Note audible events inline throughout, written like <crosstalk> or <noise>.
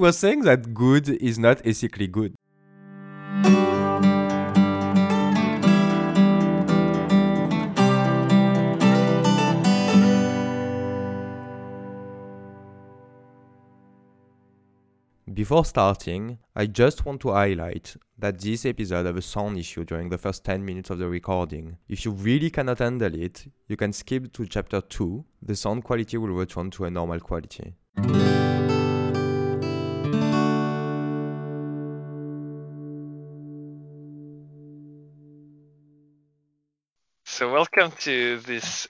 We're saying that good is not ethically good. Before starting, I just want to highlight that this episode have a sound issue during the first 10 minutes of the recording. If you really cannot handle it, you can skip to chapter 2. The sound quality will return to a normal quality. Welcome to this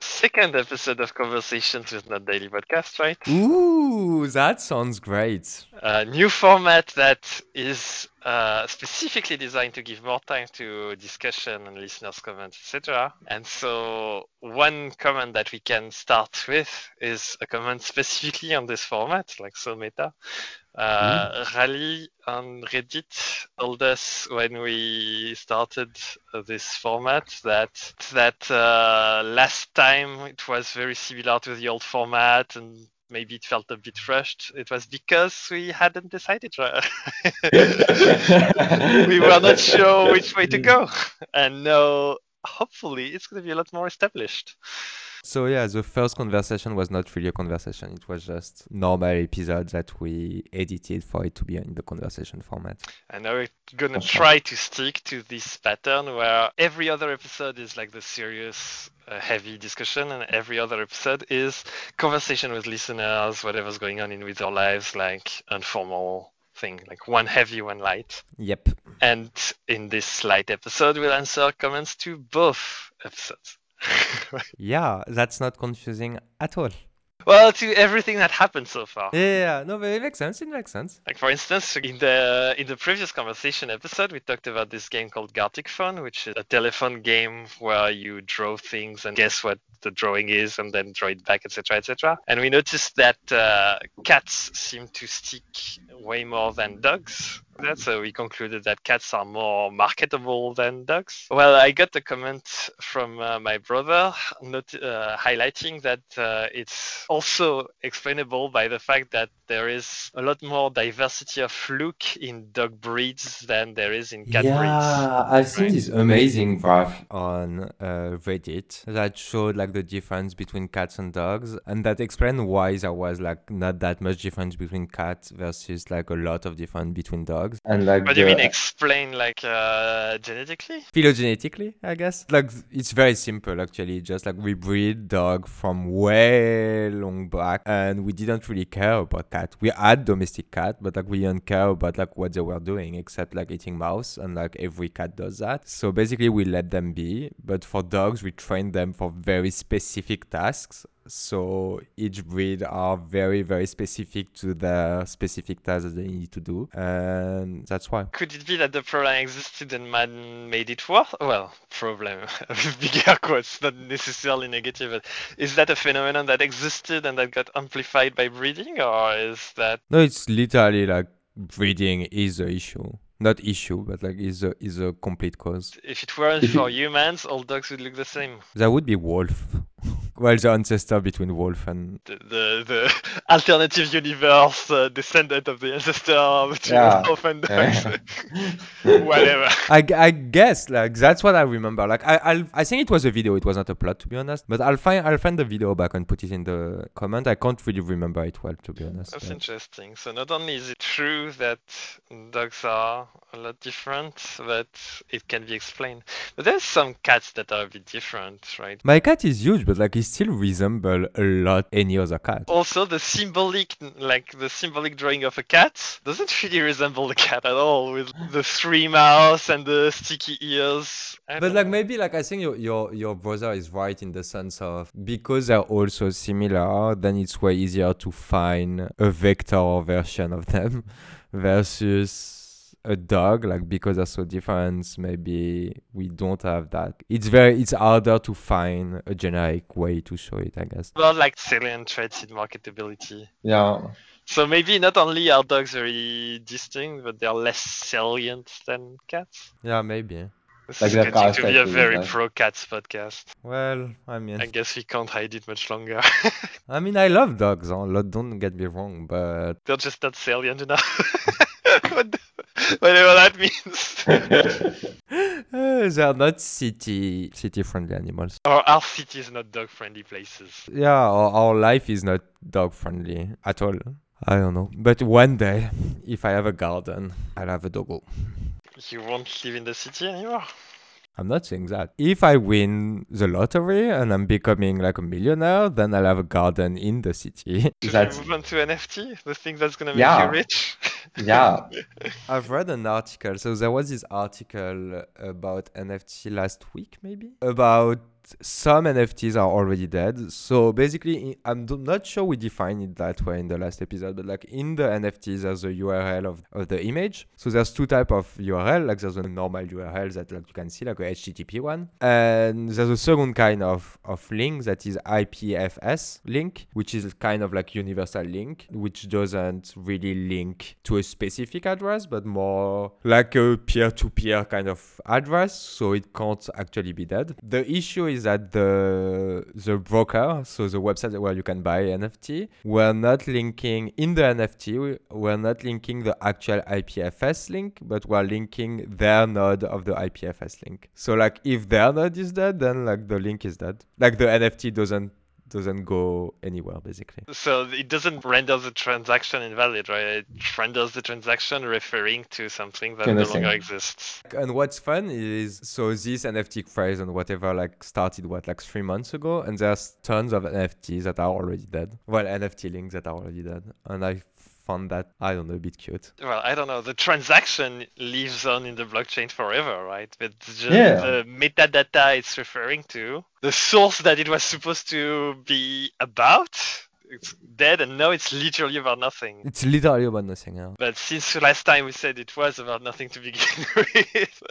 second episode of Conversations with Not Daily Podcast, right? Ooh, that sounds great. A new format that is uh, specifically designed to give more time to discussion and listeners' comments, etc. And so, one comment that we can start with is a comment specifically on this format, like so meta. Uh, Rally on Reddit told us when we started this format that that uh, last time it was very similar to the old format and maybe it felt a bit rushed. It was because we hadn't decided. <laughs> we were not sure which way to go, <laughs> and now hopefully it's going to be a lot more established. So yeah, the first conversation was not really a conversation. It was just normal episode that we edited for it to be in the conversation format. And now we're gonna try to stick to this pattern where every other episode is like the serious, uh, heavy discussion, and every other episode is conversation with listeners, whatever's going on in with their lives, like informal thing, like one heavy, one light. Yep. And in this light episode, we'll answer comments to both episodes. <laughs> yeah, that's not confusing at all. Well, to everything that happened so far. Yeah, no, but it makes sense. It makes sense. Like for instance, in the in the previous conversation episode, we talked about this game called Gartic Phone, which is a telephone game where you draw things and guess what the drawing is, and then draw it back, etc., etc. And we noticed that uh, cats seem to stick way more than dogs. So we concluded that cats are more marketable than dogs. Well, I got a comment from uh, my brother not, uh, highlighting that uh, it's also explainable by the fact that there is a lot more diversity of look in dog breeds than there is in cat yeah, breeds. Yeah, I've seen right? this amazing graph on uh, Reddit that showed like the difference between cats and dogs, and that explained why there was like not that much difference between cats versus like a lot of difference between dogs. And like, what do you mean? Explain like uh, genetically? Phylogenetically, I guess. Like it's very simple actually. Just like we breed dog from way long back, and we didn't really care about cat. We had domestic cat, but like we didn't care about like what they were doing, except like eating mouse, and like every cat does that. So basically, we let them be. But for dogs, we train them for very specific tasks so each breed are very very specific to the specific tasks that they need to do and that's why could it be that the problem existed and man made it worse well problem <laughs> with bigger quotes not necessarily negative but is that a phenomenon that existed and that got amplified by breeding or is that no it's literally like breeding is the issue not issue, but like is a is a complete cause. If it weren't for humans, all dogs would look the same. That would be wolf. Well, the ancestor between wolf and the the, the <laughs> alternative universe uh, descendant of the ancestor between yeah. wolf and dogs. Yeah. <laughs> <laughs> Whatever. I, I guess like that's what I remember. Like I i I think it was a video. It was not a plot to be honest. But I'll find I'll find the video back and put it in the comment. I can't really remember it well to be honest. That's but... interesting. So not only is it true that dogs are a lot different, but it can be explained. But there's some cats that are a bit different, right? My cat is huge, but like he still resemble a lot any other cat. Also, the symbolic, like the symbolic drawing of a cat, doesn't really resemble the cat at all, with the three mouths and the sticky ears. But like know. maybe like I think your your your brother is right in the sense of because they're also similar, then it's way easier to find a vector version of them <laughs> versus a dog like because they're so different maybe we don't have that it's very it's harder to find a generic way to show it i guess well like salient traits in marketability yeah so maybe not only are dogs very distinct but they're less salient than cats yeah maybe This Like is the getting to be a very right? pro cats podcast. Well, I mean, I guess we can't hide it much longer. <laughs> I mean, I love dogs. Huh? Lo- Don't get me wrong, but They're just not salient enough. <laughs> Whatever that means. uh, <laughs> they're not city city friendly animals. Or our city is not dog friendly places. Yeah, our, our life is not dog friendly at all. I don't know, but one day, if I have a garden, I'll have a doggo. You won't live in the city anymore. I'm not saying that. If I win the lottery and I'm becoming like a millionaire, then I'll have a garden in the city. <laughs> Should That's- we move on to NFT? The thing that's gonna make Yeah. you rich? <laughs> yeah. <laughs> I've read an article. So there was this article about NFT last week, maybe about some NFTs are already dead. So basically, I'm not sure we defined it that way in the last episode, but like in the NFTs, there's a URL of, of the image. So there's two type of URL. Like there's a normal URL that like you can see, like a HTTP one, and there's a second kind of of link that is IPFS link, which is kind of like universal link, which doesn't really link to a specific address, but more like a peer-to-peer kind of address, so it can't actually be dead. The issue is that the the broker, so the website where you can buy NFT, we're not linking in the NFT, we- we're not linking the actual IPFS link, but we're linking their node of the IPFS link. So like if their node is dead, then like the link is dead. Like the NFT doesn't doesn't go anywhere basically. So it doesn't render the transaction invalid, right? It renders the transaction referring to something that no Interesting. longer exists. And what's fun is so this NFT phrase and whatever like started what like three months ago, and there's tons of NFTs that are already dead. Well, NFT links that are already dead, and I found that I don't know a bit cute. Well, I don't know. The transaction lives on in the blockchain forever, right? But just Yeah. the metadata it's referring to, the source that it was supposed to be about, it's dead, and now it's literally about nothing. It's literally about nothing. Yeah. But since last time we said it was about nothing to begin <laughs> with,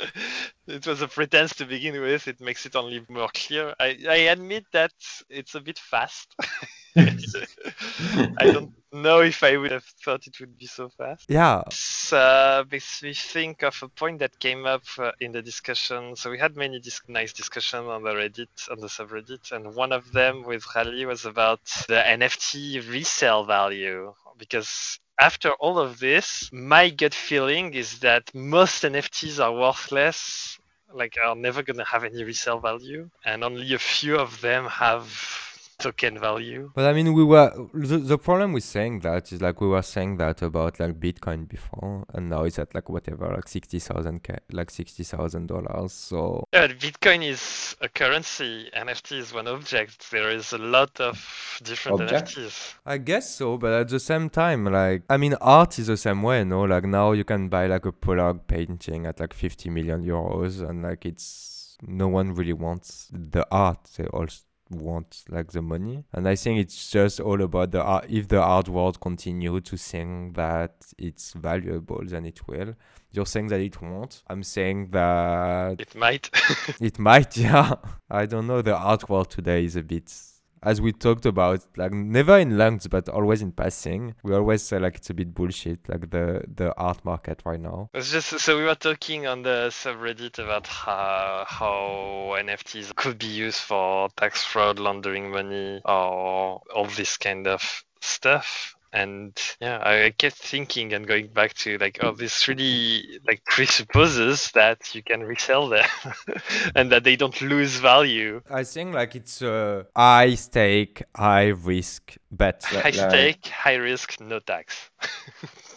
it was a pretense to begin with, it makes it only more clear. I, I admit that it's a bit fast. <laughs> <laughs> I don't know if I would have thought it would be so fast. Yeah. This uh, makes me think of a point that came up uh, in the discussion. So we had many dis- nice discussions on the Reddit, on the subreddit, and one of them with Rally was about the NFT resale value. Because after all of this, my gut feeling is that most NFTs are worthless, like are never gonna have any resale value, and only a few of them have token value. But I mean, we were the, the problem with saying that is like we were saying that about like Bitcoin before, and now it's at like whatever, like sixty thousand k, like sixty thousand dollars. So Yeah, Bitcoin is a currency. NFT is one object. There is a lot of different Object? NFTs. I guess so, but at the same time, like I mean, art is the same way, no? Like now you can buy like a Pollock painting at like fifty million euros, and like it's no one really wants the art; they all s- want like the money. And I think it's just all about the art. If the art world continue to think that it's valuable, then it will. You're saying that it won't. I'm saying that It might. <laughs> it might, <laughs> yeah. I don't know. The art world today is a bit, as we talked about, like never in lungs, but always in passing. We always say like it's a bit bullshit, like the the art market right now. It's just so we were talking on the subreddit about how, how NFTs could be used for tax fraud, laundering money, or all this kind of stuff. And yeah, I, I kept thinking and going back to like, oh, this really like presupposes that you can resell them <laughs> and that they don't lose value. I think like it's a high stake, high risk bet. <laughs> High like- stake, high risk, no tax. <laughs>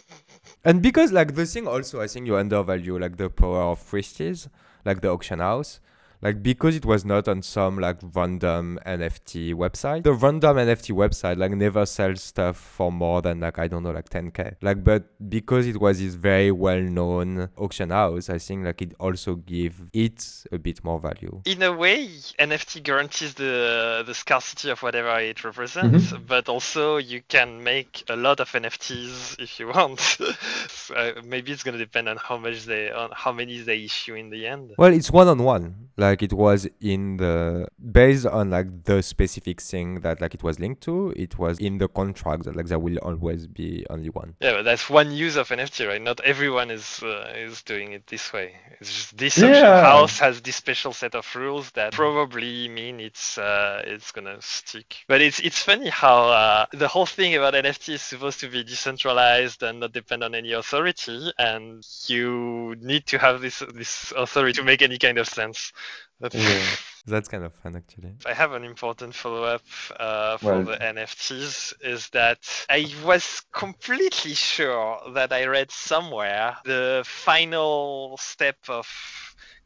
And because like the thing also, I think you undervalue like the power of Christie's, like the auction house. Like because it was not on some like random NFT website. The random NFT website like never sells stuff for more than like I don't know like 10k. Like but because it was this very well known auction house, I think like it also give it a bit more value. in a way, NFT guarantees the the scarcity of whatever it represents, mm-hmm. but also you can make a lot of NFTs if you want. <laughs> so uh, maybe it's gonna depend on how much they on how many they issue in the end. Well, it's one on one. Like like it was in the based on like the specific thing that like it was linked to. It was in the contract that like there will always be only one. Yeah, but that's one use of NFT, right? Not everyone is uh, is doing it this way. It's just this Yeah. house has this special set of rules that probably mean it's uh, it's gonna stick. But it's it's funny how uh, the whole thing about NFT is supposed to be decentralized and not depend on any authority, and you need to have this this authority to make any kind of sense. But That's kind of fun actually. I have an important follow-up uh, for Well- the NFTs is that I was completely sure that I read somewhere the final step of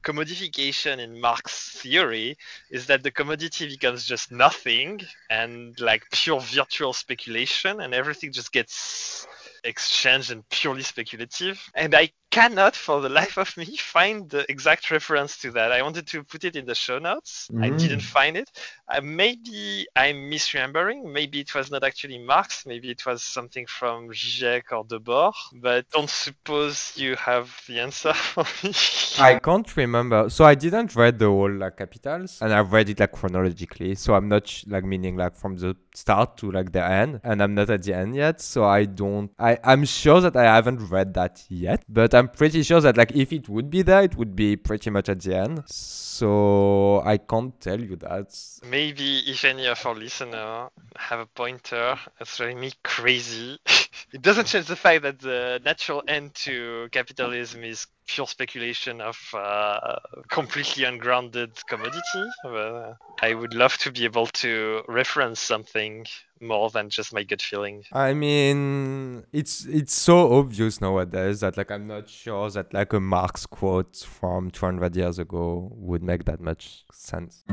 commodification in Marx's theory is that the commodity becomes just nothing and like pure virtual speculation and everything just gets exchanged and purely speculative and i cannot for the life of me find the exact reference to that. I wanted to put it in the show notes. I Mm. didn't find it. Uh, maybe i'm misremembering. Maybe it was not actually marx. Maybe it was something from zizek or debord. But don't suppose you have the answer <laughs> for me. I can't remember. So I didn't read the whole like capitals, and I've read it like chronologically. So I'm not like meaning like from the start to like the end, and I'm not at the end yet. So I don't. I I'm sure that I haven't read that yet, but I'm pretty sure that like if it would be there, it would be pretty much at the end. So I can't tell you that. Maybe if any of our listeners have a pointer that's driving me crazy. <laughs> it doesn't change the fact that the natural end to capitalism is pure speculation of uh, completely ungrounded commodity. But uh, I would love to be able to reference something more than just my gut feeling. I mean, it's it's so obvious nowadays that like I'm not sure that like a Marx quote from 200 years ago would make that much sense.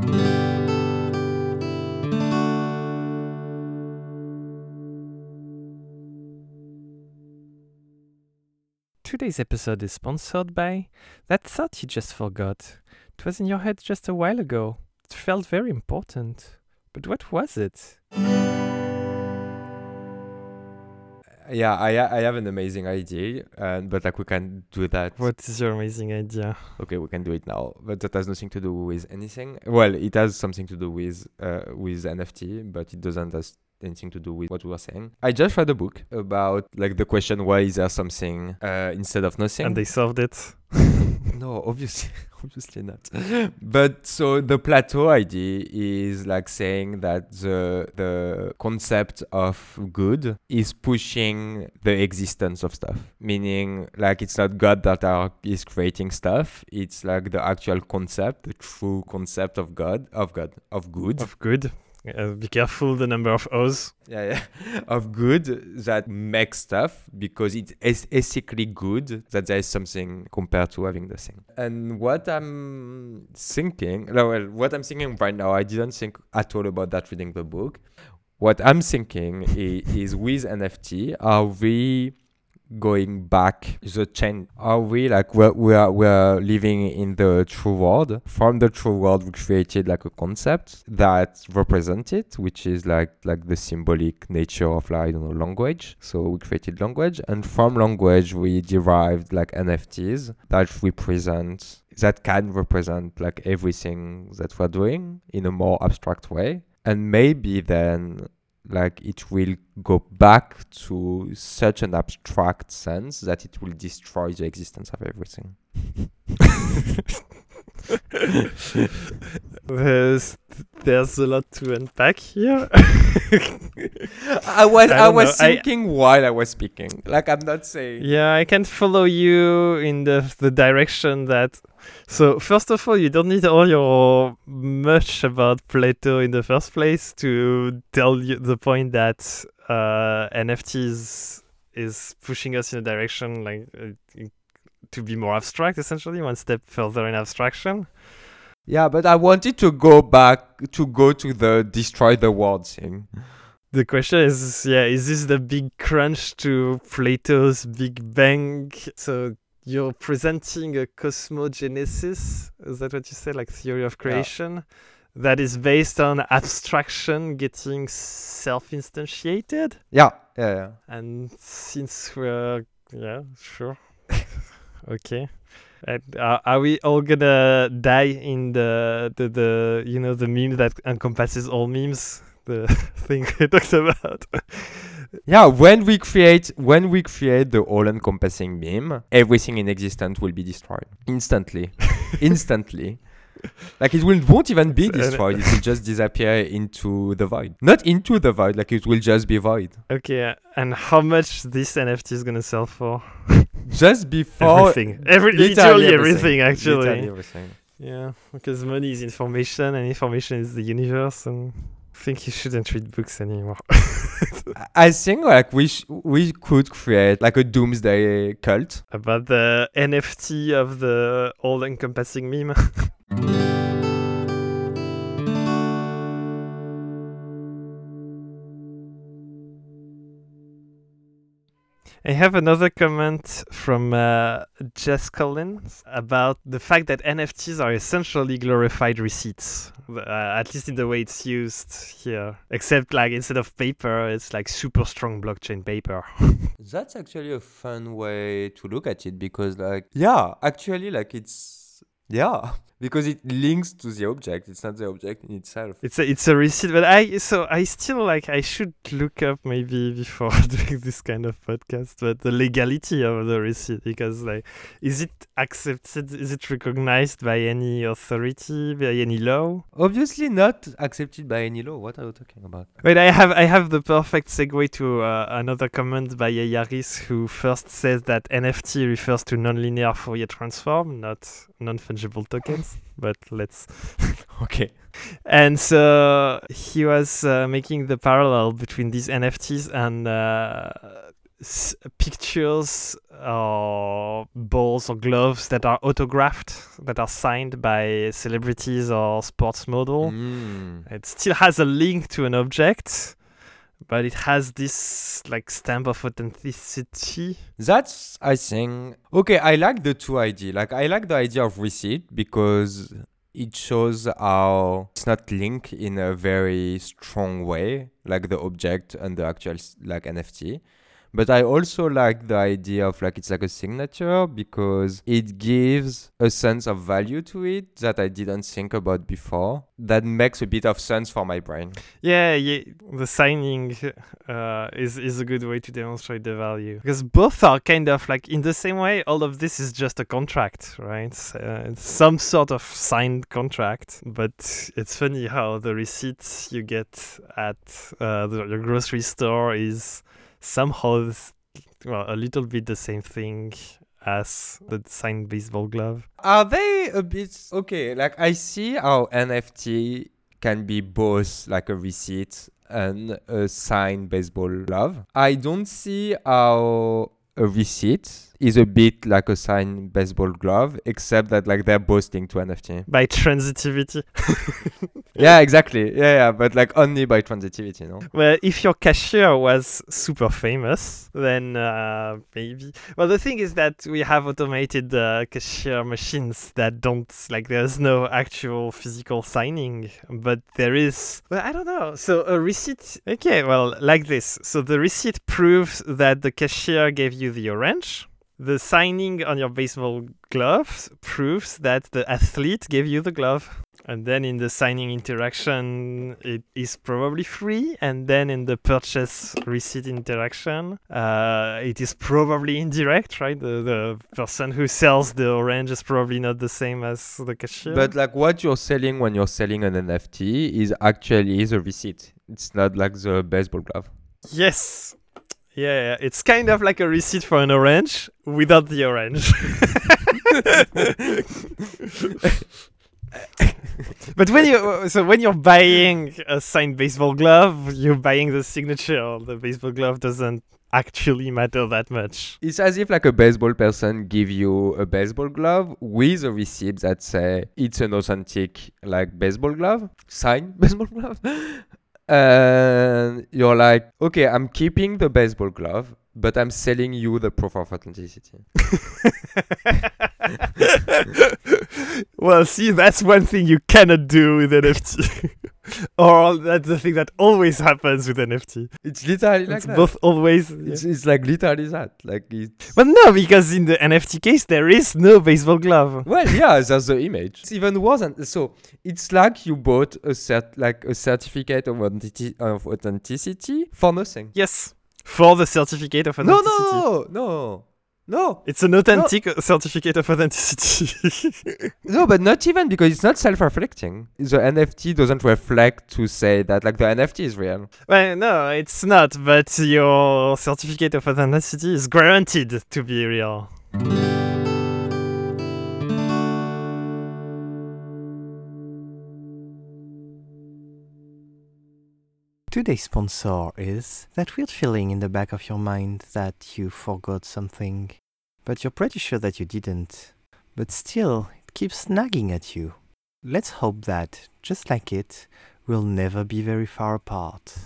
Today's episode is sponsored by that thought you just forgot. It was in your head just a while ago. It felt very important. But what was it? Yeah, I I have an amazing idea, and but like we can do that. What is your amazing idea? Okay, we can do it now, but that has nothing to do with anything. Well, it has something to do with uh with NFT, but it doesn't has anything to do with what we were saying. I just read a book about like the question why is there something uh instead of nothing. And they solved it. <laughs> no, obviously, <laughs> obviously not. but so the Plato idea is like saying that the the concept of good is pushing the existence of stuff. Meaning, like it's not God that are is creating stuff. It's like the actual concept, the true concept of God, of God, of good. Of good. Uh, be careful the number of O's. yeah, yeah, <laughs> of good that makes stuff because it is ethically good that there is something compared to having the thing. And what I'm thinking, well, what I'm thinking right now, I didn't think at all about that reading the book. What I'm thinking is, is with NFT, are we going back the chain? Are we like we're, we are we're living in the true world? From the true world, we created like a concept that represents it, which is like like the symbolic nature of like I don't know language. So we created language, and from language we derived like NFTs that represent that can represent like everything that we're doing in a more abstract way. And maybe then like it will go back to such an abstract sense that it will destroy the existence of everything. <laughs> <laughs> There's, there's a lot to unpack here. I was I I, was know, I- thinking while I was speaking. Like I'm not saying Yeah, I can follow you in the the direction that. So first of all, you don't need all your much about Plato in the first place to tell you the point that uh, NFTs is pushing us in a direction like uh, to be more abstract, essentially one step further in abstraction. Yeah, but I wanted to go back to go to the destroy the world thing. The question is, yeah, is this the big crunch to Plato's Big Bang? So you're presenting a cosmogenesis, is that what you say, like theory of creation, that is based on abstraction getting self-instantiated? Yeah, yeah, yeah. And since we're, yeah, sure. Okay. And, uh, are we all gonna die in the, the the you know the meme that encompasses all memes? The <laughs> thing we talked about. <laughs> Yeah, when we create when we create the all-encompassing meme, everything in existence will be destroyed instantly, <laughs> instantly. <laughs> Like it will won't even be uh, destroyed; it will just disappear into the void. Not into the void, like it will just be void. okay. And how much this NFT is gonna sell for? <laughs> Just before everything. Every literally literally, everything. everything, actually. literally everything. Yeah, because money is information, and information is the universe, and think you shouldn't read books anymore. <laughs> I- think like we sh- we could create like a doomsday cult. About the NFT of the all-encompassing meme. <laughs> I have another comment from uh, Jess Collins about the fact that NFTs are essentially glorified receipts, uh, at least in the way it's used here. Except, like, instead of paper, it's like super strong blockchain paper. <laughs> That's actually a fun way to look at it because like yeah, actually like it's yeah, <laughs> because it links to the object. It's not the object in itself. It's a it's a receipt, but I so I still like I should look up maybe <laughs> before <laughs> doing this kind of podcast, but the legality of the receipt because like is it accepted? Is it recognized by any authority, by any law? Obviously not accepted by any law. What are you talking about? Wait, I have I have the perfect segue to uh, another comment by Yaris who first says that NFT refers to nonlinear Fourier transform, not non-fungible tokens. But let's <laughs> Okay. And so he was uh, making the parallel between these NFTs and uh, s- pictures or balls or gloves that are autographed, that are signed by celebrities or sports model. Mm. It still has a link to an object, but it has this like stamp of authenticity. That's I think okay. I like the two idea. Like I like the idea of receipt because it shows how it's not linked in a very strong way, like the object and the actual like NFT. But I also like the idea of like it's like a signature because it gives a sense of value to it that I didn't think about before. That makes a bit of sense for my brain. Yeah, yeah, the signing uh, is is a good way to demonstrate the value because both are kind of like in the same way. All of this is just a contract, right? Uh, it's some sort of signed contract, but it's funny how the receipt you get at uh, the, your grocery store is somehow s- well a little bit the same thing as the signed baseball glove. Are they a bit okay? Like I see how NFT can be both like a receipt and a signed baseball glove. I don't see how a receipt is a bit like a signed baseball glove, except that like they're boasting to NFT. By transitivity. <laughs> yeah, exactly. Yeah, yeah, but like only by transitivity, no? Well, if your cashier was super famous, then uh, maybe. Well, the thing is that we have automated uh, cashier machines that don't like. There's no actual physical signing, but there is. Well, I don't know. So a receipt. Okay, well, like this. So the receipt proves that the cashier gave you the orange. The signing on your baseball glove proves that the athlete gave you the glove. And then in the signing interaction, it is probably free. And then in the purchase receipt interaction, uh, it is probably indirect, right? The, the person who sells the orange is probably not the same as the cashier. But like what you're selling when you're selling an NFT is actually the receipt. It's not like the baseball glove. yes. Yeah, it's kind of like a receipt for an orange without the orange. <laughs> but when you so when you're buying a signed baseball glove, you're buying the signature. The baseball glove doesn't actually matter that much. It's as if like a baseball person give you a baseball glove with a receipt that say it's an authentic like baseball glove, signed <laughs> baseball glove. And you're like, okay, I'm keeping the baseball glove, but I'm selling you the proof of authenticity. <laughs> well, see, that's one thing you cannot do with <laughs> NFT. <laughs> <laughs> or that's the thing that always happens with NFT. It's literally like it's that. both always. It's, it's like literally that. Like it. But no, because in the NFT case there is no baseball glove. Well, yeah, that's the image. It's even worse. Than, so it's like you bought a cert, like a certificate of, authenticity, of authenticity for nothing. Yes, for the certificate of No, authenticity. no, no, no, It's an authentic certificate of authenticity. <laughs> no. But not even because it's not self-reflecting. The NFT doesn't reflect to say that like the NFT is real. well, no, it's not. But your certificate of authenticity is guaranteed to be real. Today's sponsor is that weird feeling in the back of your mind that you forgot something, but you're pretty sure that you didn't. But still, it keeps nagging at you. Let's hope that, just like it, we'll never be very far apart.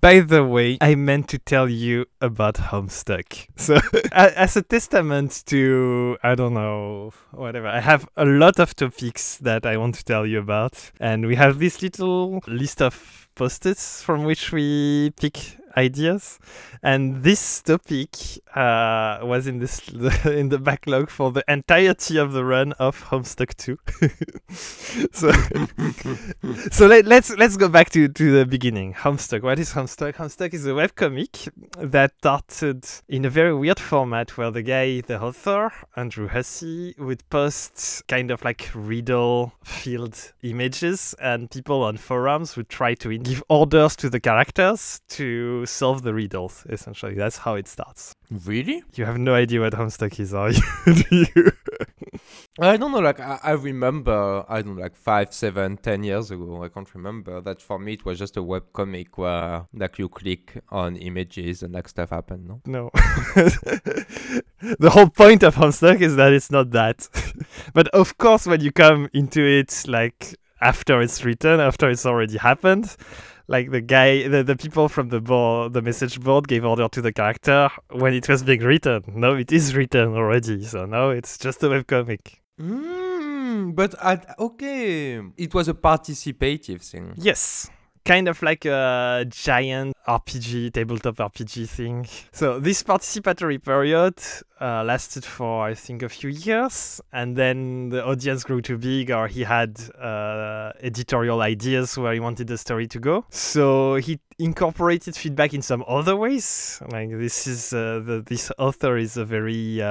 By the way, I meant to tell you about Homestuck. So, <laughs> as a testament to, I don't know, whatever, I have a lot of topics that I want to tell you about. And we have this little list of post its from which we pick ideas. And this topic uh, was in this <laughs> in the backlog for the entirety of the run of Homestuck 2. <laughs> so, <laughs> so let, let's let's go back to, to the beginning. Homestuck. What is Homestuck? Homestuck is a webcomic that started in a very weird format where the guy, the author, Andrew Hussie, would post kind of like riddle filled images and people on forums would try to give orders to the characters to solve the riddles, essentially. That's how it starts. Really? You have no idea what Homestuck is, are you? <laughs> Do you? I don't know. Like I, I remember, I don't know, like five, seven, ten years ago. I can't remember that. For me, it was just a web comic where like you click on images and like stuff happen. No. No. <laughs> the whole point of Homestuck is that it's not that. <laughs> but of course, when you come into it, like after it's written, after it's already happened, like the guy, the, the people from the board, the message board gave order to the character when it was being written. No, it is written already. So now it's just a webcomic. Mm, but at, okay, it was a participative thing. Yes. Kind of like a giant RPG, tabletop RPG thing. So, this participatory period uh, lasted for, I think, a few years. And then the audience grew too big, or he had uh, editorial ideas where he wanted the story to go. So, he incorporated feedback in some other ways. Like, this is uh, the, this author is a very.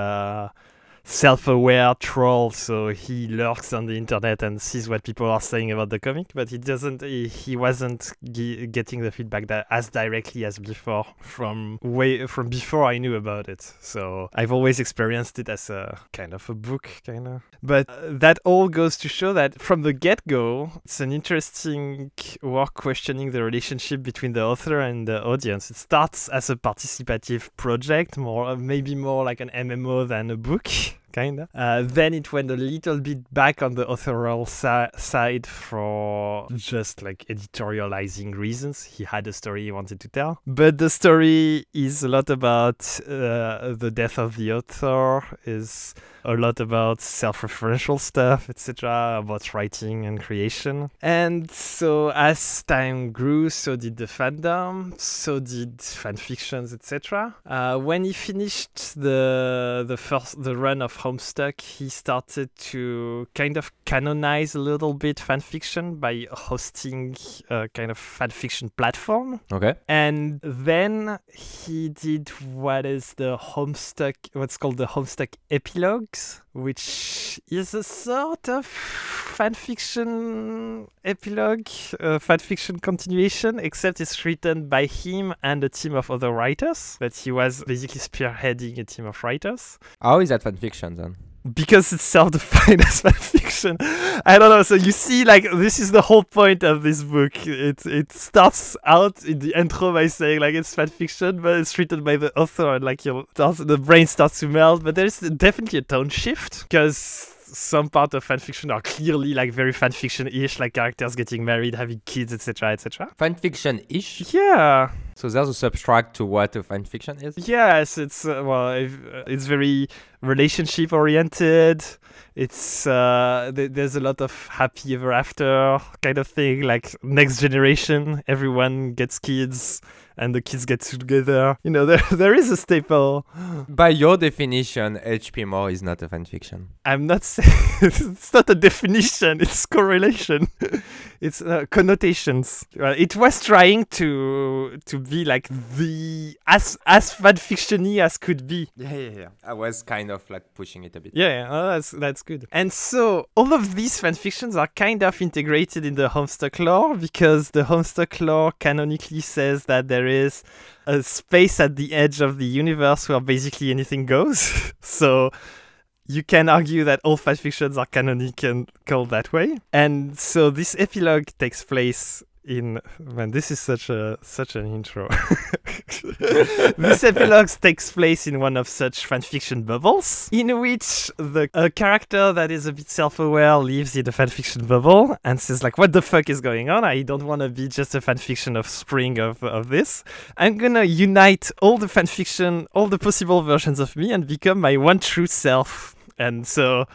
Self-aware troll so he lurks on the internet and sees what people are saying about the comic but he doesn't he, he wasn't ge- getting the feedback that as directly as before from way from before i knew about it. So i've always experienced it as a kind of a book kind of but uh, that all goes to show that from the get-go it's an interesting work questioning the relationship between the author and the audience. It starts as a participative project more maybe more like an mmo than a book <laughs> kinda. Uh, then it went a little bit back on the authorial si- side for just like editorializing reasons. He had a story he wanted to tell, but the story is a lot about uh, the death of the author. Is a lot about self-referential stuff, etc., about writing and creation. And so as time grew, so did the fandom, so did fan fictions, etc. Uh, when he finished the the first the run of Homestuck, he started to kind of canonize a little bit fanfiction by hosting a kind of fanfiction platform. Okay. And then he did what is the Homestuck, what's called the Homestuck epilogues, which is a sort of fan fiction epilogue, uh, fan fiction continuation, except it's written by him and a team of other writers. But he was basically spearheading a team of writers How is that fan fiction then? Because it's self-defined <laughs> as fan fiction. I don't know. So you see, like this is the whole point of this book. It it starts out in the intro by saying like it's fan fiction, but it's written by the author, and like your the brain starts to melt. But there's definitely a tone shift because some part of fan fiction are clearly like very fan fiction-ish, like characters getting married, having kids, etc., etc. Fan fiction ish. Yeah. So there's a subtract to what a fan fiction is. Yes, it's uh, well, uh, it's very relationship oriented. It's uh, th- there's a lot of happy ever after kind of thing, like next generation. Everyone gets kids, and the kids get together. You know, <laughs> there there is a staple. By your definition, HPMOR is not a fan fiction. I'm not <laughs> saying it's not a definition. It's correlation. <laughs> it's uh, connotations. Well, it was trying to to be like the as as fan fictiony as could be. Yeah, yeah, yeah. I was kind of like pushing it a bit. Yeah, yeah oh, that's that's good. And so all of these fan fictions are kind of integrated in the Homestuck lore because the Homestuck lore canonically says that there is a space at the edge of the universe where basically anything goes. <laughs> so you can argue that all fan fictions are canonical called that way. And so this epilogue takes place in man this is such a such an intro <laughs> <laughs> this epilogue takes place in one of such fanfiction bubbles in which the a character that is a bit self-aware lives in a fanfiction bubble and says like what the fuck is going on? I don't want to be just a fanfiction of spring of, of this. I'm gonna unite all the fanfiction all the possible versions of me and become my one true self and so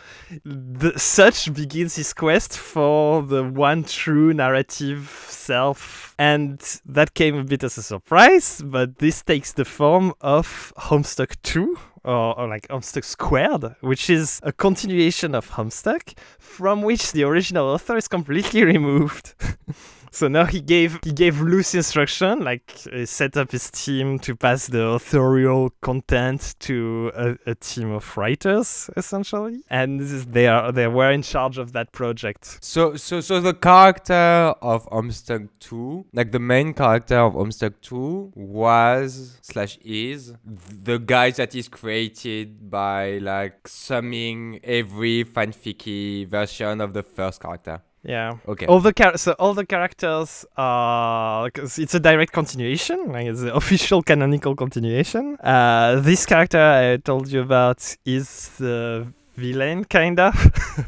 the, such begins his quest for the one true narrative self and that came a bit as a surprise but this takes the form of homestuck 2 or, or, like Homestuck Squared, which is a continuation of Homestuck, from which the original author is completely removed. <laughs> So now he gave he gave loose instruction, like uh, set up his team to pass the authorial content to a, a team of writers, essentially, and is, they are they were in charge of that project. So so so the character of Homestuck 2, like the main character of Homestuck 2, was slash is the guy that is created by like summing every fanficky version of the first character. Yeah. Okay. All the char- so all the characters are it's a direct continuation, like it's the <laughs> official canonical continuation. Uh, this character I told you about is the villain, kinda,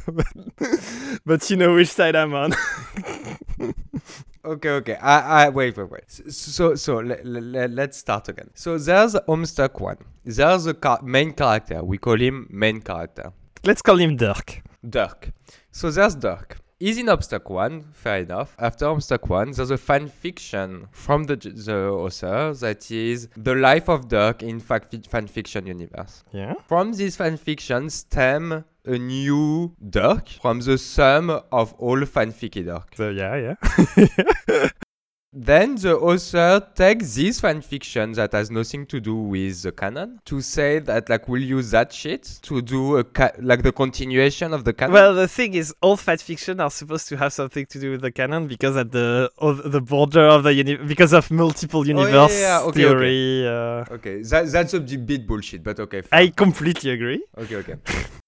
but, <laughs> but you know which side I'm on. <laughs> Okay, okay. I, I wait, wait, wait. So, so let, let, let's start again. So there's Homestuck one. There's a car- main character. We call him main character. Let's call him Dirk. Dirk. So there's Dirk. He's in Homestuck 1, fair enough. After Homestuck 1, there's a fan fiction from the, the author that is the life of Dirk in fact fan fiction universe. Yeah. From this fan fiction stem a new Dirk from the sum of all fanficky Dirk. So yeah, yeah. <laughs> Then the author takes this fanfiction that has nothing to do with the canon to say that like we'll use that shit to do a ca- like the continuation of the canon. Well, the thing is, all fan fiction are supposed to have something to do with the canon because at the of the border of the uni- because of multiple universe Oh, yeah, okay, theory. Uh, okay, that, that's a bit bullshit, but okay. fine. I completely agree. Okay, okay. <laughs>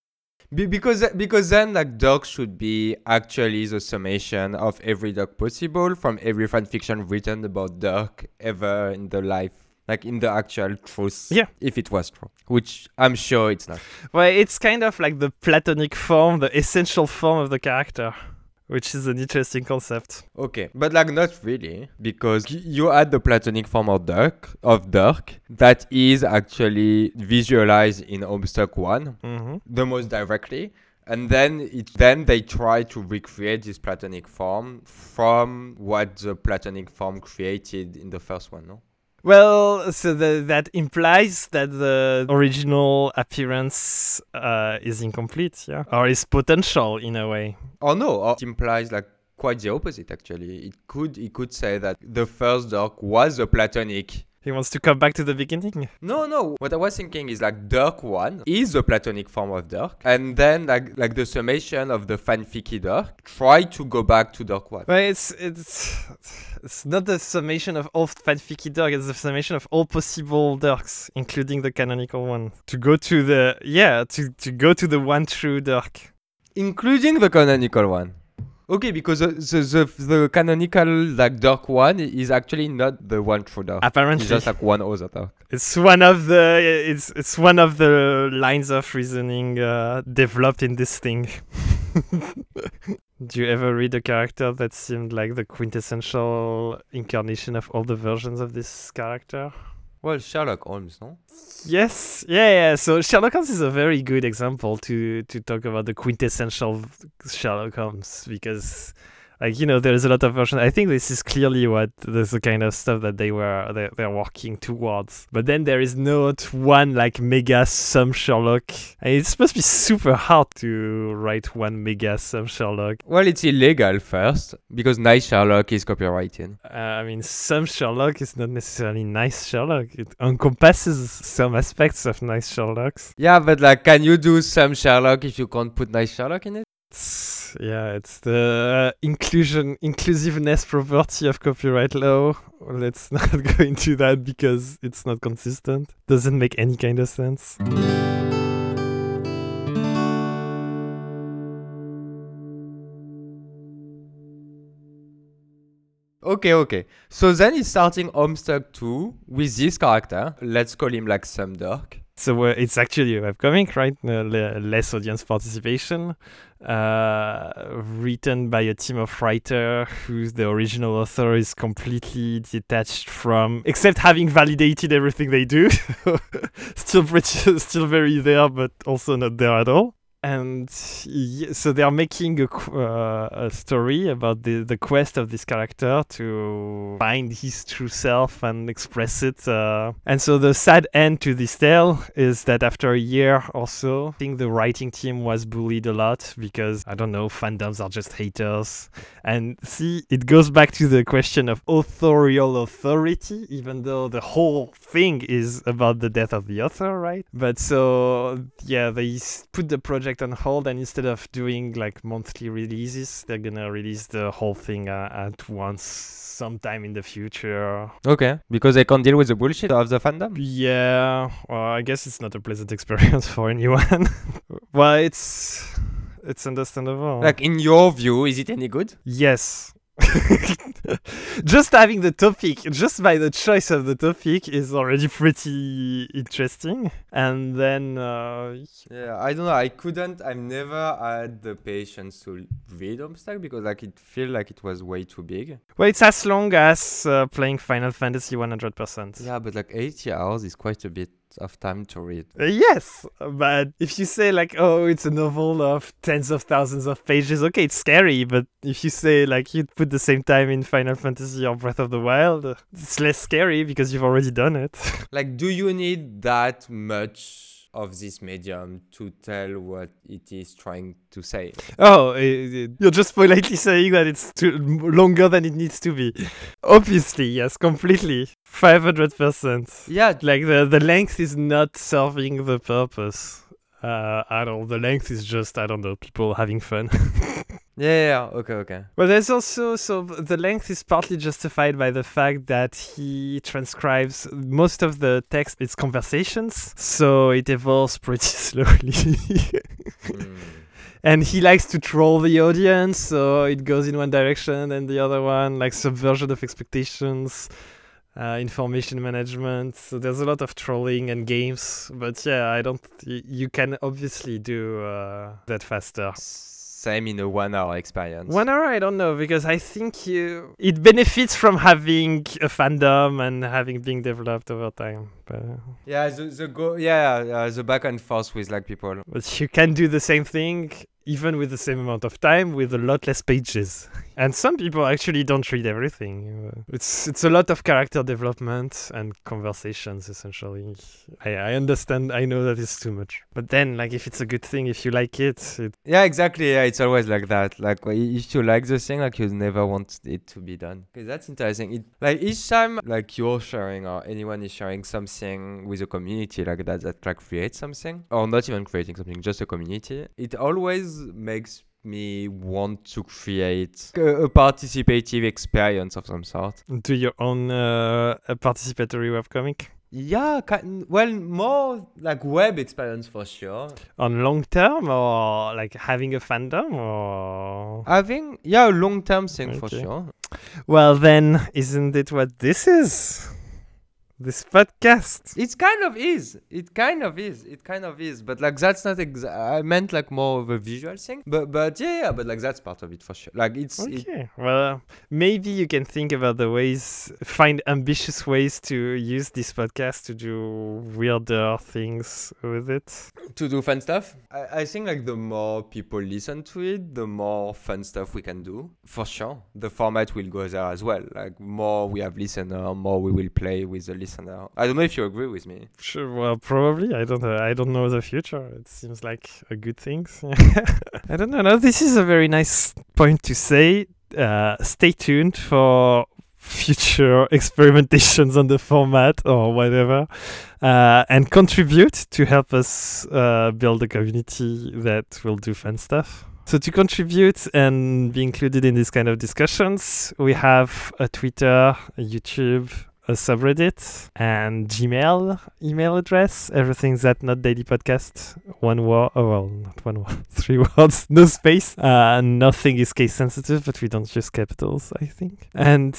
Be- because because then like Dirk should be actually the summation of every Dirk possible from every fanfiction written about Dirk ever in the life like in the actual truth Yeah. if it was true which i'm sure it's not Well, it's kind of like the platonic form, the essential form of the character, which is an interesting concept. okay but like not really because you had the platonic form of Dirk of Dirk that is actually visualized in Homestuck 1 hmm the most directly and then it then they try to recreate this platonic form from what the platonic form created in the first one no Well, so the, that implies that the original appearance uh, is incomplete, yeah, or is potential in a way. or no or it implies like quite the opposite actually it could it could say that the first Dirk was a platonic He wants to come back to the beginning. no no what i was thinking is like Dirk 1 is a platonic form of Dirk and then like like the summation of the fanficky Dirk try to go back to Dirk 1 Well, it's it's it's not the summation of all fanficky Dirk. It's the summation of all possible Dirks, including the canonical one. To go to the yeah, to to go to the one true Dirk. including the canonical one. Okay, because the, the, the, the canonical like Dirk one is actually not the one true Dirk. Apparently, It's just like one other Dirk. it's one of the it's it's one of the lines of reasoning uh, developed in this thing. <laughs> Do you ever read a character that seemed like the quintessential incarnation of all the versions of this character? Well, Sherlock Holmes, no? Yes, yeah, yeah. So Sherlock Holmes is a very good example to to talk about the quintessential Sherlock Holmes because like you know there's a lot of versions i think this is clearly what there's the kind of stuff that they were they're, they're working towards. But then there is not one like mega some sherlock. And it's supposed to be super hard to write one mega some sherlock. Well, it's illegal first because nice Sherlock is copyrighted. uh, i mean some sherlock is not necessarily nice sherlock. It encompasses some aspects of nice sherlocks. Yeah, but like, can you do some Sherlock if you can't put nice Sherlock in it? It's, yeah, it's the uh, inclusion, inclusiveness property of copyright law. Let's <laughs> not go into that because it's not consistent. Doesn't make any kind of sense. Okay, okay. So then he's starting Homestuck 2 with this character. Let's call him like some. So uh, it's actually a webcomic, right? Uh, le- less audience participation. Uh, written by a team of writers whose the original author is completely detached from, except having validated everything they do. <laughs> still pretty, <laughs> still very there, but also not there at all. And so they are making a, uh, a story about the, the quest of this character to find his true self and express it. Uh, and so the sad end to this tale is that after a year or so, I think the writing team was bullied a lot because, I don't know, fandoms are just haters. And see, it goes back to the question of authorial authority, even though the whole thing is about the death of the author, right? But so, yeah, they put the project on hold, and instead of doing like monthly releases, they're gonna release the whole thing uh, at once sometime in the future. Okay, because they can't deal with the bullshit of the fandom. Yeah, well, I guess it's not a pleasant <laughs> experience for anyone. <laughs> well, it's it's understandable. Like, in your view, is it any good? Yes. <laughs> just having the topic, just by the choice of the topic, is already pretty interesting. And then, uh, Yeah, I don't know. I couldn't. I've never had the patience to read Homestuck because like it feel like it was way too big. well, it's as long as uh, playing Final Fantasy 100%. Yeah, but like 80 hours is quite a bit of time to read. Uh, yes, but if you say like, oh, it's a novel of tens of thousands of pages, okay, it's scary. But if you say like you put the same time in Final Fantasy or Breath of the Wild, it's less scary because you've already done it. <laughs> Like, do you need that much of this medium to tell what it is trying to say? oh, uh, uh, you're just politely saying that it's too longer than it needs to be. <laughs> Obviously, yes, completely, five hundred percent. Yeah, Like the the length is not serving the purpose. Uh, at all. The length is just I don't know people having fun. <laughs> yeah, yeah, yeah. Okay, okay. Well, there's also so the length is partly justified by the fact that he transcribes most of the text. It's conversations, so it evolves pretty <laughs> slowly. Hmm. and he likes to troll the audience, so it goes in one direction and the other one, like subversion of expectations. Uh, information management. So there's a lot of trolling and games, but yeah, I don't. Y- you can obviously do uh, that faster. Same in a one-hour experience. One hour, I don't know because I think you it benefits from having a fandom and having being developed over time. But, Yeah, the, the go. Yeah, yeah, the back and forth with like people. but you can do the same thing even with the same amount of time with a lot less pages. <laughs> And some people actually don't read everything. It's it's a lot of character development and conversations essentially. I, I understand. I know that it's too much, but then like if it's a good thing, if you like it, it Yeah, exactly. Yeah, it's always like that. Like if you like the thing, like you never want it to be done. Okay, that's interesting. It like each time like you're sharing or anyone is sharing something with a community like that that like creates something or not even creating something, just a community. It always makes me want to create a, a participative experience of some sort. do your own uh, a participatory webcomic. Yeah, kind, well, more like web experience for sure. on long term or like having a fandom or Having yeah, a long term thing for sure. well then isn't it what this is this podcast. It kind of is. It kind of is. It kind of is. But like that's not. Exa- I meant like more of a visual thing. But but yeah, yeah. But like that's part of it for sure. Like it's. It, Okay, well, uh, maybe you can think about the ways, find ambitious ways to use this podcast to do weirder things with it. to do fun stuff. I, I think like the more people listen to it, the more fun stuff we can do. For sure, the format will go there as well. Like more we have listener, more we will play with the listener. I don't know if you agree with me. Sure, well, probably. I don't know. I don't know the future. It seems like a good thing. <laughs> I don't know. No, this is a very nice point to say. Uh, stay tuned for future <laughs> experimentations on the format or whatever, uh, and contribute to help us uh, build a community that will do fun stuff. So to contribute and be included in these kind of discussions, we have a Twitter, a YouTube, a subreddit, and Gmail email address. Everything's at not daily podcast. One word. Oh well, not one word. <laughs> Three words. No space. Uh, nothing is case sensitive, but we don't use capitals. I think. And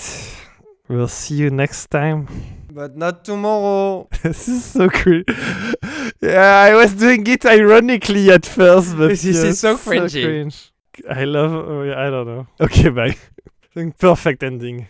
we'll see you next time. But not tomorrow. <laughs> this is so cool. yeah, I was doing it ironically at first, but This is yeah, so cringy. cringe. I love. Oh, yeah, I don't know. Okay, bye. <laughs> Perfect ending.